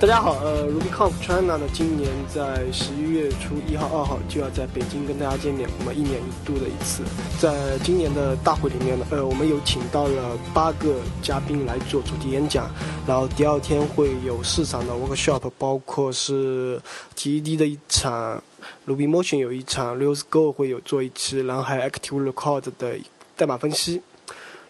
大家好，呃，RubyConf China 呢，今年在十一月初一号、二号就要在北京跟大家见面，我们一年一度的一次。在今年的大会里面呢，呃，我们有请到了八个嘉宾来做主题演讲，然后第二天会有市场的 workshop，包括是 TED 的一场，Ruby Motion 有一场，Rails Go 会有做一期，然后还有 Active Record 的代码分析。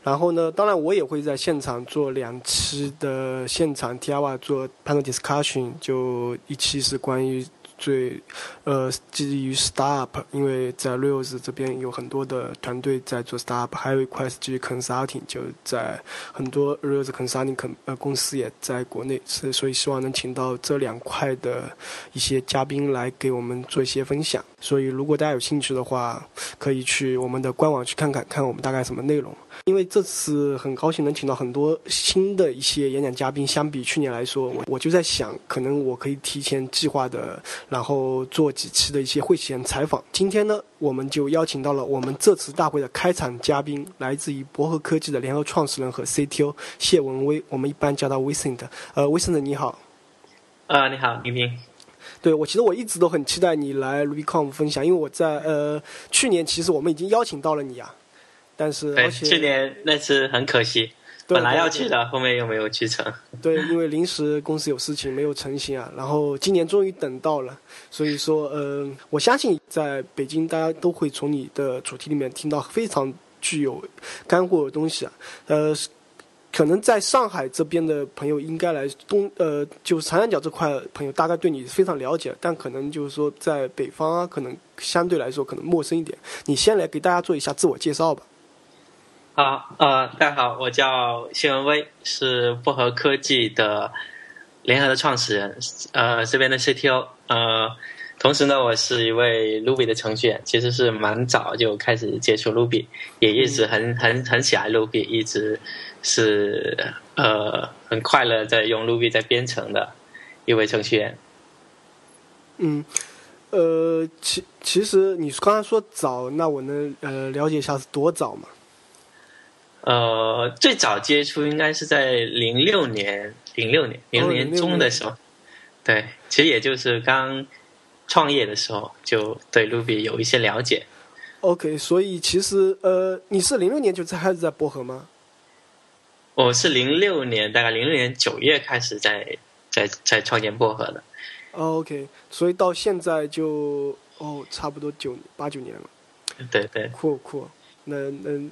然后呢，当然我也会在现场做两期的现场 T R 做 panel discussion，就一期是关于。最，呃，基于 startup，因为在 Rails 这边有很多的团队在做 startup，还有一块是基于 consulting，就在很多 Rails consulting 呃公司也在国内，所以所以希望能请到这两块的一些嘉宾来给我们做一些分享。所以如果大家有兴趣的话，可以去我们的官网去看看，看我们大概什么内容。因为这次很高兴能请到很多新的一些演讲嘉宾，相比去年来说，我我就在想，可能我可以提前计划的。然后做几期的一些会前采访。今天呢，我们就邀请到了我们这次大会的开场嘉宾，来自于博和科技的联合创始人和 CTO 谢文威，我们一般叫他 Vincent。呃，Vincent 你好。啊，你好，林平。对我其实我一直都很期待你来 RubyConf 分享，因为我在呃去年其实我们已经邀请到了你啊，但是而且去年那次很可惜。本来要去的，后面又没有去成。对，因为临时公司有事情没有成型啊。然后今年终于等到了，所以说，呃，我相信在北京大家都会从你的主题里面听到非常具有干货的东西啊。呃，可能在上海这边的朋友应该来东，呃，就是长三角这块朋友大概对你非常了解，但可能就是说在北方啊，可能相对来说可能陌生一点。你先来给大家做一下自我介绍吧。好，呃，大家好，我叫谢文威，是薄荷科技的联合的创始人，呃，这边的 CTO，呃，同时呢，我是一位 Ruby 的程序员，其实是蛮早就开始接触 Ruby，也一直很很很喜爱 Ruby，一直是呃很快乐在用 Ruby 在编程的一位程序员。嗯，呃，其其实你刚才说早，那我能呃了解一下是多早吗？呃，最早接触应该是在零六年，零六年，零六年中的时候，对，其实也就是刚创业的时候，就对 Ruby 有一些了解。OK，所以其实呃，你是零六年就在开始在薄荷吗？我是零六年，大概零六年九月开始在在在创建薄荷的。OK，所以到现在就哦，差不多九八九年了。对对，酷酷，那那。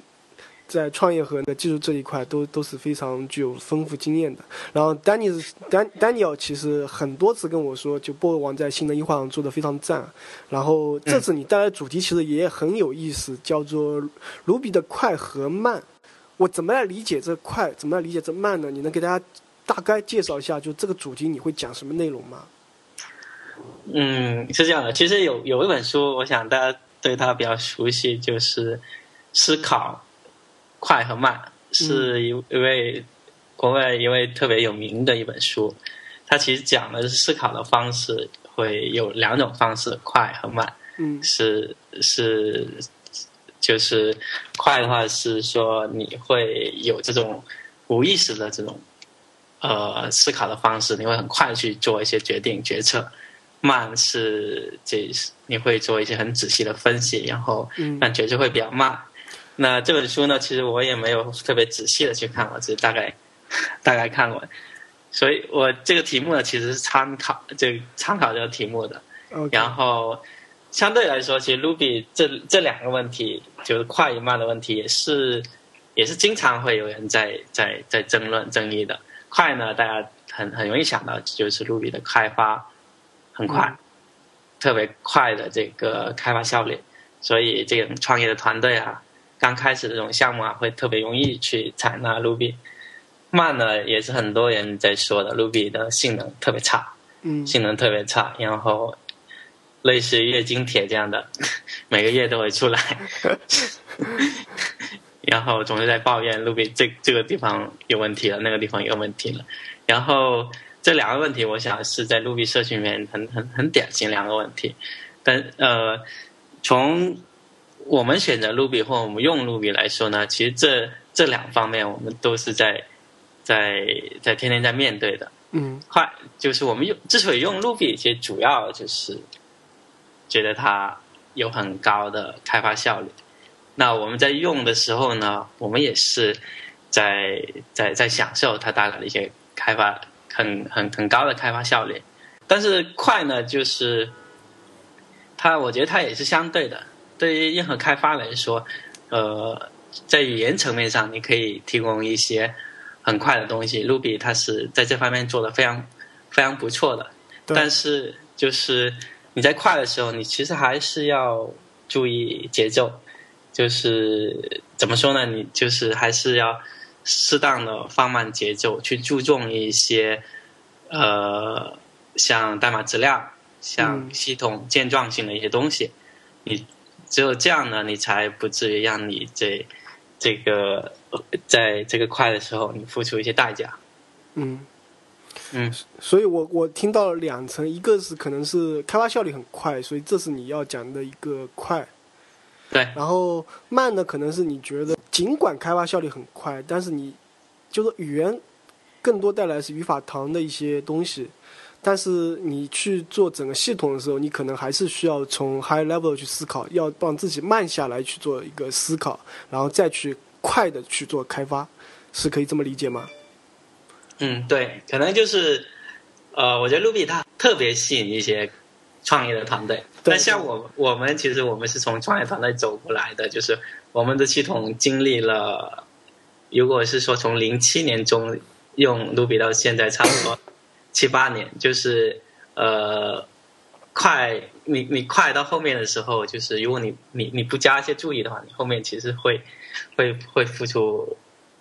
在创业和那技术这一块都都是非常具有丰富经验的。然后丹尼丹丹尼尔其实很多次跟我说，就波王在新的一化上做的非常赞。然后这次你带来主题其实也很有意思，叫做卢比的快和慢。我怎么来理解这快？怎么来理解这慢呢？你能给大家大概介绍一下，就这个主题你会讲什么内容吗？嗯，是这样的。其实有有一本书，我想大家对它比较熟悉，就是思考。快和慢是一一位国外一位特别有名的一本书，它其实讲的是思考的方式会有两种方式，快和慢。嗯，是是，就是快的话是说你会有这种无意识的这种呃思考的方式，你会很快去做一些决定决策。慢是这你会做一些很仔细的分析，然后但决策会比较慢。那这本书呢，其实我也没有特别仔细的去看，我只是大概大概看过，所以我这个题目呢，其实是参考这参考这个题目的。然后相对来说，其实 Ruby 这这两个问题，就是快与慢的问题，也是也是经常会有人在在在争论争议的。快呢，大家很很容易想到就是 Ruby 的开发很快，特别快的这个开发效率，所以这种创业的团队啊。刚开始这种项目啊，会特别容易去采纳 Ruby。慢呢，也是很多人在说的，Ruby 的性能特别差，嗯，性能特别差，然后类似于月经帖这样的，每个月都会出来，然后总是在抱怨 Ruby 这这个地方有问题了，那个地方有问题了。然后这两个问题，我想是在 Ruby 社区里面很很很典型两个问题，但呃，从我们选择 Ruby 或我们用 Ruby 来说呢，其实这这两方面我们都是在在在天天在面对的。嗯快就是我们用之所以用 Ruby，其实主要就是觉得它有很高的开发效率。那我们在用的时候呢，我们也是在在在享受它带来的一些开发很很很高的开发效率。但是快呢，就是它，我觉得它也是相对的。对于任何开发来说，呃，在语言层面上，你可以提供一些很快的东西。Ruby 它是在这方面做的非常非常不错的。但是就是你在快的时候，你其实还是要注意节奏。就是怎么说呢？你就是还是要适当的放慢节奏，去注重一些呃，像代码质量、像嗯系统健壮性的一些东西。你只有这样呢，你才不至于让你这这个呃在这个快的时候，你付出一些代价。嗯，嗯，所以我我听到了两层，一个是可能是开发效率很快，所以这是你要讲的一个快。对，然后慢的，可能是你觉得尽管开发效率很快，但是你就是语言更多带来是语法糖的一些东西，但是你去做整个系统的时候，你可能还是需要从 high level 去思考，要让自己慢下来去做一个思考，然后再去快的去做开发，是可以这么理解吗？嗯，对，可能就是呃，我觉得 Ruby 它特别吸引一些创业的团队。对那像我我们其实我们是从创业团队走过来的，就是我们的系统经历了，如果是说从零七年中用 Ruby 到现在差不多七八年，就是呃快，你你快到后面的时候，就是如果你你你不加一些注意的话，你后面其实会会会付出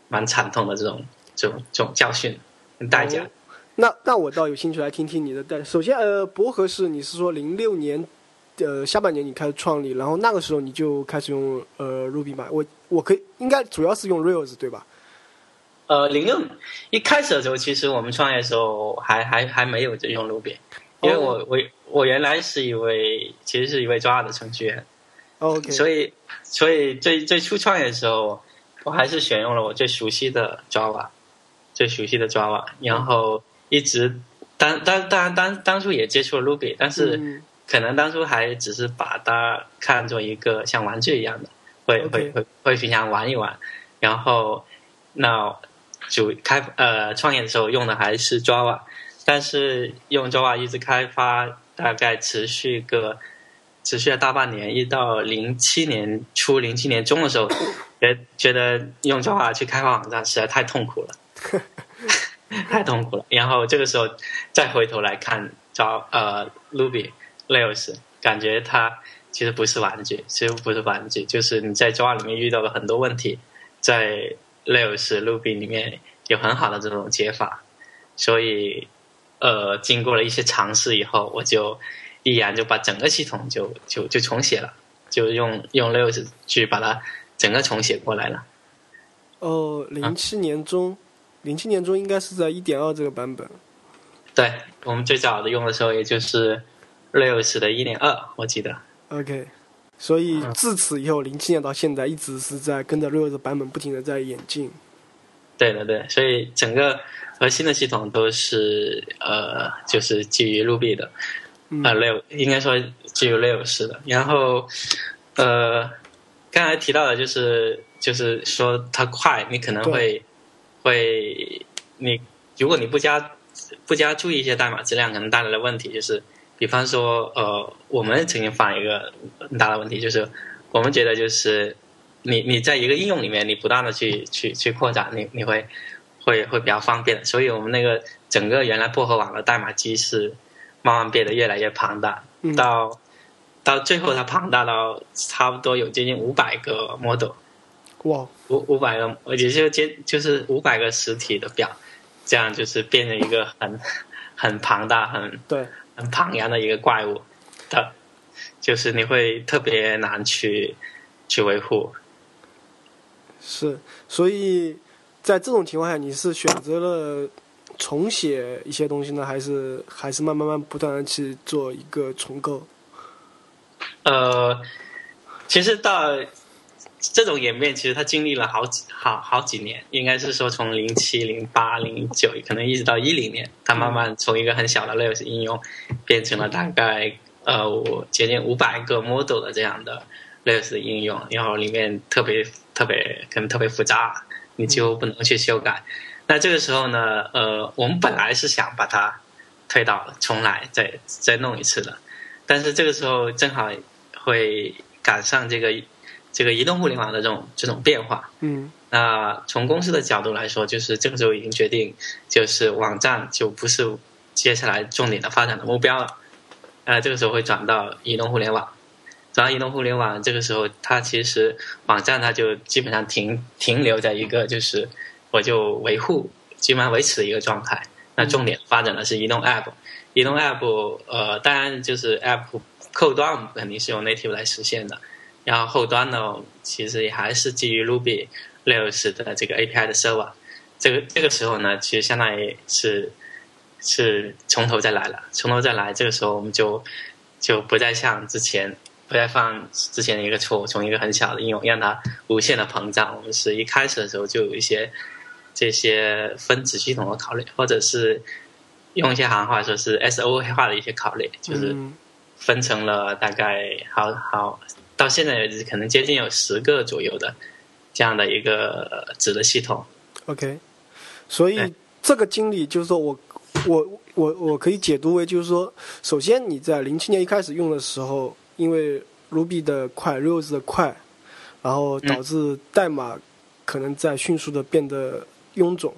蛮惨痛的这种这种这种教训跟代价。那那我倒有兴趣来听听你的代。首先，呃，博和是你是说零六年，呃下半年你开始创立，然后那个时候你就开始用呃 Ruby 嘛？我我可以应该主要是用 Rails 对吧？呃，零六一开始的时候，其实我们创业的时候还还还没有用 Ruby，因为我我我原来是一位其实是一位 Java 的程序员，OK，所以所以最最初创业的时候，我还是选用了我最熟悉的 Java，最熟悉的 Java，然后一直当当当然当当初也接触了 Ruby，但是嗯。可能当初还只是把它看作一个像玩具一样的，会会会会平常玩一玩，然后那主开呃创业的时候用的还是 Java，但是用 Java 一直开发，大概持续个持续了大半年，一到零七年初、零七年中的时候，觉觉得用 Java 去开发网站实在太痛苦了，太痛苦了。然后这个时候再回头来看 Java 呃 Ruby Rails，感觉它其实不是玩具，其实不是玩具，就是你在 Java 里面遇到了很多问题，在 Rails Ruby 里面有很好的这种解法，所以呃，经过了一些尝试以后，我就毅然就把整个系统就就就重写了，就用用 Rails 去把它整个重写过来了。哦，零七年中，零七年中应该是在一点二这个版本。对我们最早的用的时候，也就是 Rails 的一点二，我记得。OK，所以嗯自此以后，零七年到现在一直是在跟着 Rails 版本不停的在演进。对的，对，所以整个核心的系统都是呃，就是基于 Ruby 的，嗯呃，Rails 应该说基于 Rails 的。然后呃，刚才提到的就是就是说它快，你可能会会你如果你不加不加注意一些代码质量，可能带来的问题就是，比方说呃，我们曾经犯一个很大的问题，就是我们觉得就是你你在一个应用里面，你不断的去去去扩展，你你会会会比较方便，所以我们那个整个原来薄荷网的代码机是慢慢变得越来越庞大，嗯。到到最后它庞大到差不多有接近五百个 model，哇，五五百个，也就接就是五百个实体的表，这样就是变成一个很很庞大、很对，很庞然的一个怪物的，就是你会特别难去去维护。是，所以在这种情况下，你是选择了重写一些东西呢，还是还是慢慢慢不断的去做一个重构？呃，其实到这种演变其实它经历了好几好好几年，应该是说从零七、零八、零九，可能一直到一零年，它慢慢从一个很小的 Rails 应用，变成了大概呃我接近五百个 model 的这样的 Rails 的应用，然后里面特别特别可能特别复杂，你几乎不能去修改。那这个时候呢，呃，我们本来是想把它推倒重来，再再弄一次的，但是这个时候正好会赶上这个。这个移动互联网的这种这种变化，嗯，那从公司的角度来说，就是这个时候已经决定，就是网站就不是接下来重点的发展的目标了，呃，这个时候会转到移动互联网，转到移动互联网，这个时候它其实网站它就基本上停停留在一个就是我就维护基本上维持的一个状态，那重点发展的是移动 App，移动 App 呃，当然就是 App 后端肯定是用 Native 来实现的。然后后端呢，其实也还是基于 Ruby Rails 的这个 API 的 server。这个这个时候呢，其实相当于是是从头再来了，从头再来。这个时候我们就就不再像之前，不再犯之前的一个错误，从一个很小的应用让它无限的膨胀。我们是一开始的时候就有一些这些分子系统的考虑，或者是用一些行话说是 SOA 化的一些考虑，就是分成了大概好好。到现在为止，可能接近有十个左右的这样的一个子的系统。OK，所以这个经历就是说我我我我可以解读为就是说，首先你在零七年一开始用的时候，因为 Ruby 的快，Rails 的快，然后导致代码可能在迅速的变得臃肿，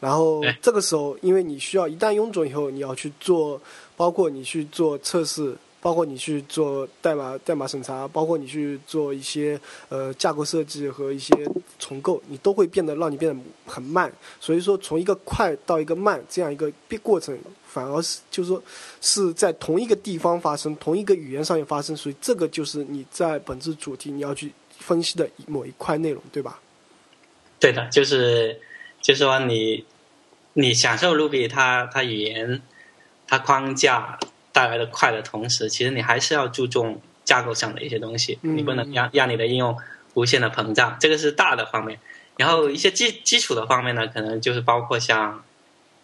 然后这个时候，因为你需要一旦臃肿以后，你要去做，包括你去做测试。包括你去做代码代码审查，包括你去做一些呃架构设计和一些重构，你都会变得让你变得很慢。所以说，从一个快到一个慢这样一个过程，反而是就是说是在同一个地方发生，同一个语言上面发生。所以这个就是你在本质主题你要去分析的某一块内容，对吧？对的，就是就是说你你享受 Ruby 它它语言它框架。带来的快的同时，其实你还是要注重架构上的一些东西，你不能让让你的应用无限的膨胀，这个是大的方面。然后一些基基础的方面呢，可能就是包括像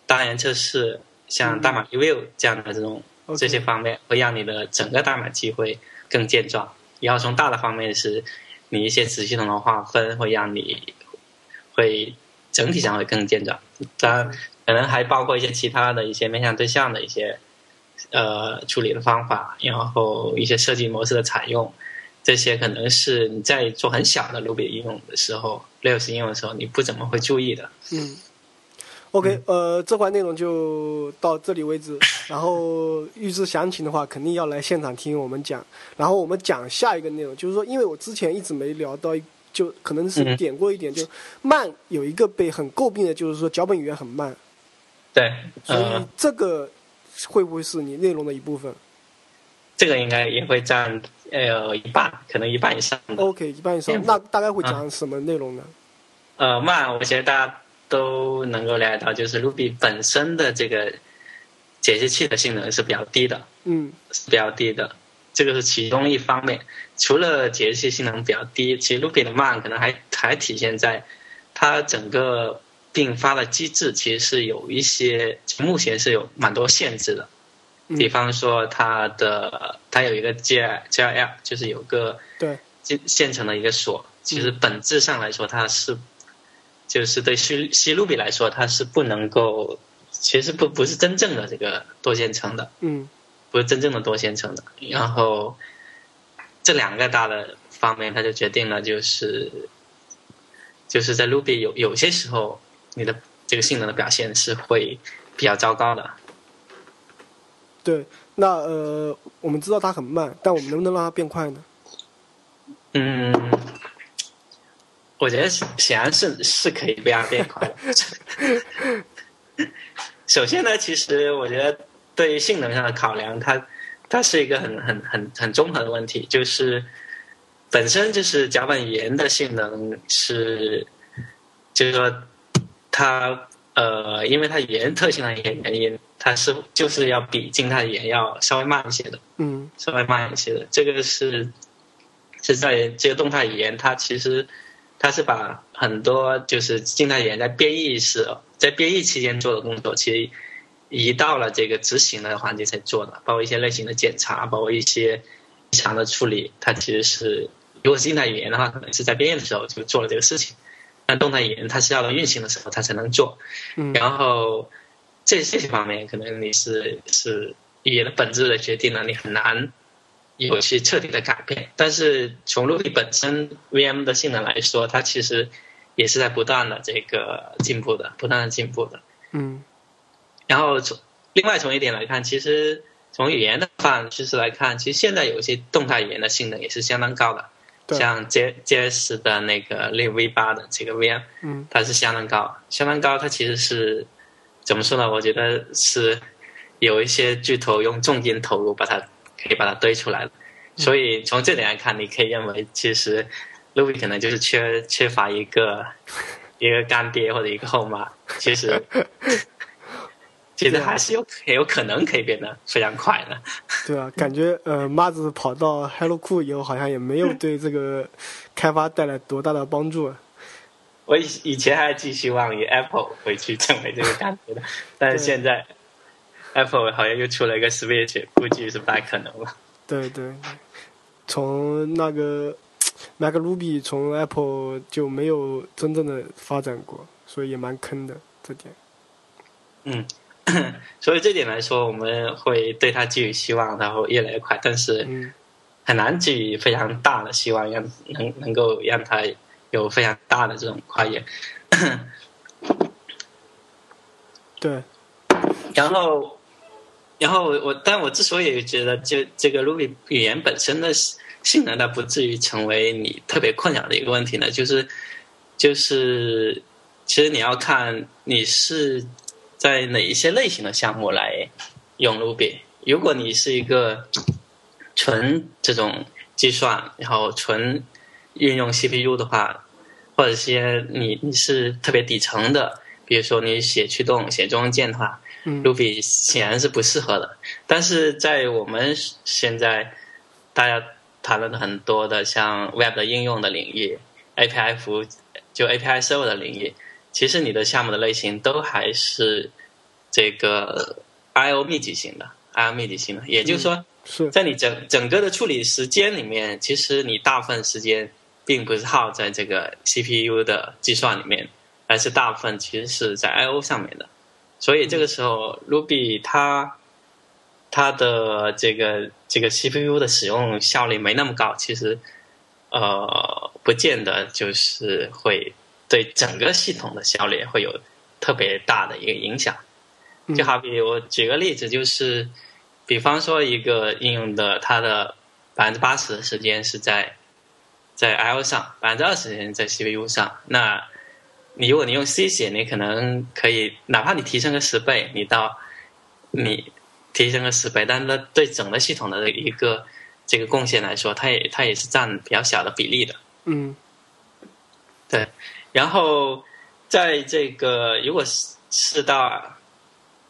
单元测试、像代码 review 这样的这种这些方面，会让你的整个代码机会更健壮。然后从大的方面是，你一些子系统的划分会让你会整体上会更健壮。当然，可能还包括一些其他的一些面向对象的一些。呃，处理的方法，然后一些设计模式的采用，这些可能是你在做很小的 Ruby 应用的时候，Rails 应用的时候，你不怎么会注意的。嗯，OK，呃，这块内容就到这里为止。然后预知详情的话，肯定要来现场听我们讲。然后我们讲下一个内容，就是说，因为我之前一直没聊到，就可能是点过一点，就慢有一个被很诟病的，就是说脚本语言很慢。对，所以这个。会不会是你内容的一部分？这个应该也会占呃一半，可能一半以上。OK，一半以上。那大概会讲什么内容呢？呃，慢，我觉得大家都能够了解到，就是 Ruby 本身的这个解析器的性能是比较低的。嗯，是比较低的，这个是其中一方面。除了解析器性能比较低，其实 Ruby 的慢可能还还体现在它整个。并发的机制其实是有一些，目前是有蛮多限制的。比方说，它的它有一个 G G L，就是有个对现现成的一个锁。其实本质上来说，它是就是对西西路比来说，它是不能够，其实不不是真正的这个多线程的。嗯，不是真正的多线程的。然后这两个大的方面，它就决定了，就是就是在 Ruby 有有些时候。你的这个性能的表现是会比较糟糕的。对，那呃，我们知道它很慢，但我们能不能让它变快呢？嗯，我觉得显然是是可以被它变快的。首先呢，其实我觉得对于性能上的考量，它它是一个很很很很综合的问题，就是本身就是甲板语言的性能是，就是说。它呃，因为它语言特性的一些原因，它是就是要比静态语言要稍微慢一些的，嗯，稍微慢一些的。这个是是在这个动态语言，它其实它是把很多就是静态语言在编译时，在编译期间做的工作，其实移到了这个执行的环节才做的，包括一些类型的检查，包括一些异常的处理，它其实是如果是静态语言的话，可能是在编译的时候就做了这个事情。但动态语言它是要到运行的时候它才能做，然后这这些方面可能你是是语言的本质的决定了，你很难有些彻底的改变。但是从 Ruby 本身 VM 的性能来说，它其实也是在不断的这个进步的，不断的进步的。嗯。然后从另外从一点来看，其实从语言的范其实来看，其实现在有一些动态语言的性能也是相当高的。像 J J S 的那个六 V 八的这个 VM，嗯，它是相当高，相当高。它其实是怎么说呢？我觉得是有一些巨头用重金投入把它可以把它堆出来了。所以从这点来看，你可以认为其实 Ruby 可能就是缺缺乏一个一个干爹或者一个后妈。其实。其实还是有也有可能可以变得非常快的。对啊，感觉呃，妈子跑到 Hello 库以后，好像也没有对这个开发带来多大的帮助。我以以前还寄希望于 Apple 会去成为这个感觉的，但是现在 Apple 好像又出了一个 Switch，估计是不太可能了。对对，从那个 Mac Ruby 从 Apple 就没有真正的发展过，所以也蛮坑的这点。嗯。所以这点来说，我们会对他寄予希望，然后越来越快。但是很难寄予非常大的希望，让能能够让他有非常大的这种跨越。对。然后，然后我，但我之所以觉得，就这个 Ruby 语言本身的性能，它不至于成为你特别困扰的一个问题呢，就是，就是，其实你要看你是。在哪一些类型的项目来用 Ruby？如果你是一个纯这种计算，然后纯运用 CPU 的话，或者些你你是特别底层的，比如说你写驱动、写中文件的话，Ruby 显然是不适合的。但是在我们现在大家谈论的很多的像 Web 的应用的领域，API 服务就 API Server 的领域。其实你的项目的类型都还是这个 I/O 密集型的，I/O 密集型的，也就是说，在你整整个的处理时间里面，其实你大部分时间并不是耗在这个 CPU 的计算里面，而是大部分其实是在 I/O 上面的。所以这个时候，Ruby 它它的这个这个 CPU 的使用效率没那么高，其实呃，不见得就是会。对整个系统的效率会有特别大的一个影响，就好比我举个例子，就是比方说一个应用的它的百分之八十的时间是在在 I/O 上，百分之二十时间在 CPU 上。那你如果你用 C 写，你可能可以，哪怕你提升个十倍，你到你提升个十倍，但是对整个系统的一个这个贡献来说，它也它也是占比较小的比例的。嗯，对。然后，在这个如果是到，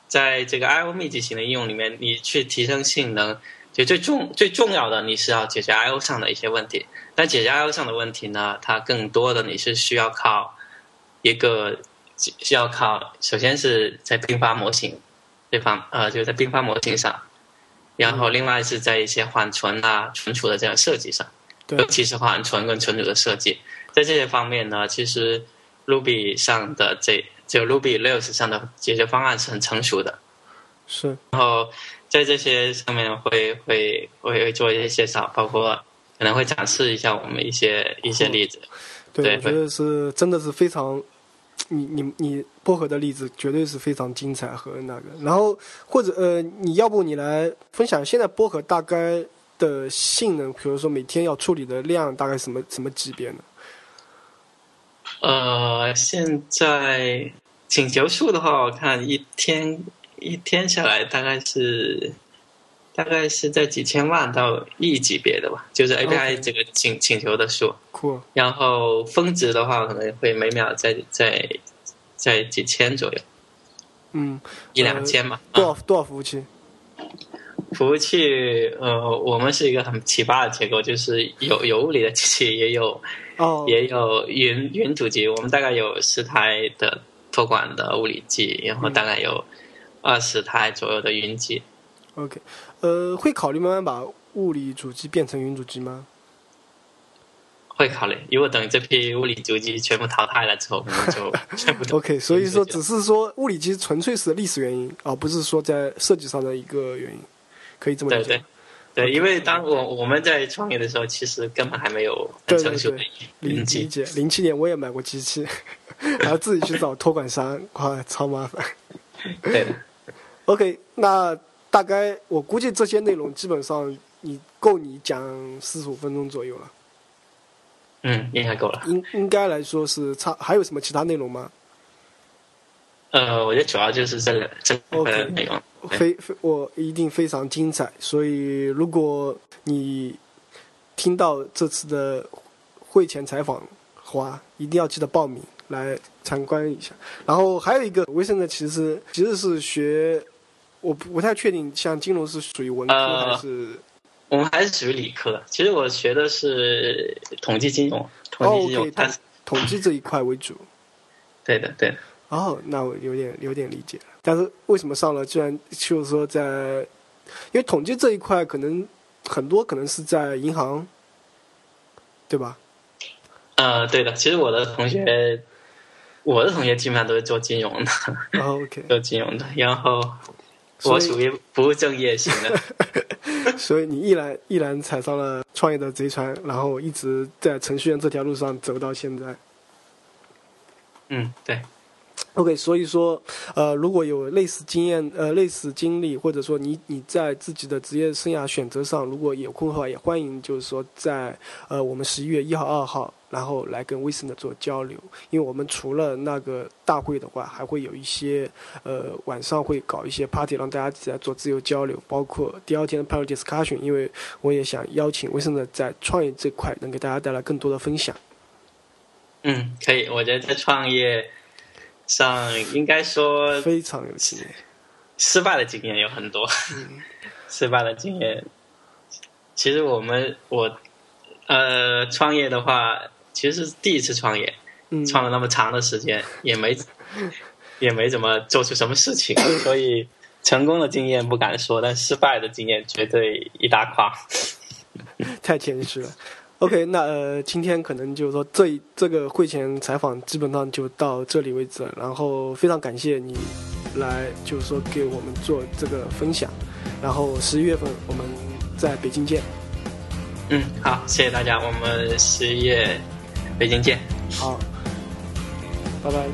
在这个 I/O 密集型的应用里面，你去提升性能，就最重最重要的，你是要解决 I/O 上的一些问题。但解决 I/O 上的问题呢，它更多的你是需要靠一个需要靠，首先是在并发模型这方呃，就在并发模型上，然后另外是在一些缓存啊、存储的这样设计上，尤其是缓存跟存储的设计。在这些方面呢，其实 Ruby 上的这就 Ruby Rails 上的解决方案是很成熟的。是。然后在这些上面会会会做一些介绍，包括可能会展示一下我们一些一些例子。对，我觉得是真的是非常，你你你薄荷的例子绝对是非常精彩和那个。然后或者呃，你要不你来分享现在薄荷大概的性能，比如说每天要处理的量大概什么什么级别呢？呃，现在请求数的话，我看一天一天下来大概是大概是在几千万到亿级别的吧，就是 API 这个请请求的数。酷。然后峰值的话，可能会每秒在在在几千左右。嗯。一两千吧。多少多少服务器？服务器，呃，我们是一个很奇葩的结构，就是有有物理的机器，也有哦，也有云云主机。我们大概有十台的托管的物理机，然后大概有二十台左右的云机。OK，呃，会考虑慢慢把物理主机变成云主机吗？会考虑，如果等这批物理主机全部淘汰了之后，我们就 全部都 OK，所以说只是说物理机纯粹是历史原因，而不是说在设计上的一个原因，可以这么理解对对。对，因为当我我们在创业的时候，其实根本还没有成熟的理理云机。解。零七年我也买过机器，然后自己去找托管商，哇，超麻烦。对的，OK，那大概我估计这些内容基本上你够你讲四十五分钟左右了，嗯，应该够了。应应该来说是差。还有什么其他内容吗？呃，我觉得主要就是这个这个内容。非非我一定非常精彩，所以如果你听到这次的会前采访的话，一定要记得报名来参观一下。然后还有一个，威森的其实其实是学，我不不太确定，像金融是属于文科呃还是？我们还是属于理科。其实我学的是统计金融，统哦计金融，，OK，但是统计这一块为主。对的，对的。哦，那我有点有点理解了。但是为什么上了？居然就是说在，因为统计这一块可能很多可能是在银行，对吧？呃，对的。其实我的同学，我的同学基本上都是做金融的，哦，OK，做金融的。然后我属于不务正业型的。所以你毅然毅然踩上了创业的贼船，然后一直在程序员这条路上走到现在。嗯，对。OK，所以说，呃，如果有类似经验、呃类似经历，或者说你你在自己的职业生涯选择上，如果有空的话，也欢迎就是说在呃我们十一月一号、二号，然后来跟威森的做交流。因为我们除了那个大会的话，还会有一些呃晚上会搞一些 party，让大家一起来做自由交流，包括第二天的 panel discussion。因为我也想邀请威森的在创业这块能给大家带来更多的分享。嗯，可以。我觉得在创业上，应该说非常有经验。失败的经验有很多。失败的经验，其实我们我呃创业的话，其实是第一次创业，嗯，创了那么长的时间，也没 也没怎么做出什么事情，所以成功的经验不敢说，但失败的经验绝对一大筐。太谦虚了。OK，那呃，今天可能就是说这一这个会前采访基本上就到这里为止了。然后非常感谢你来，就是说给我们做这个分享。然后十一月份我们在北京见。嗯，好，谢谢大家，我们十一月北京见。好，拜拜。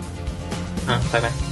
嗯，拜拜。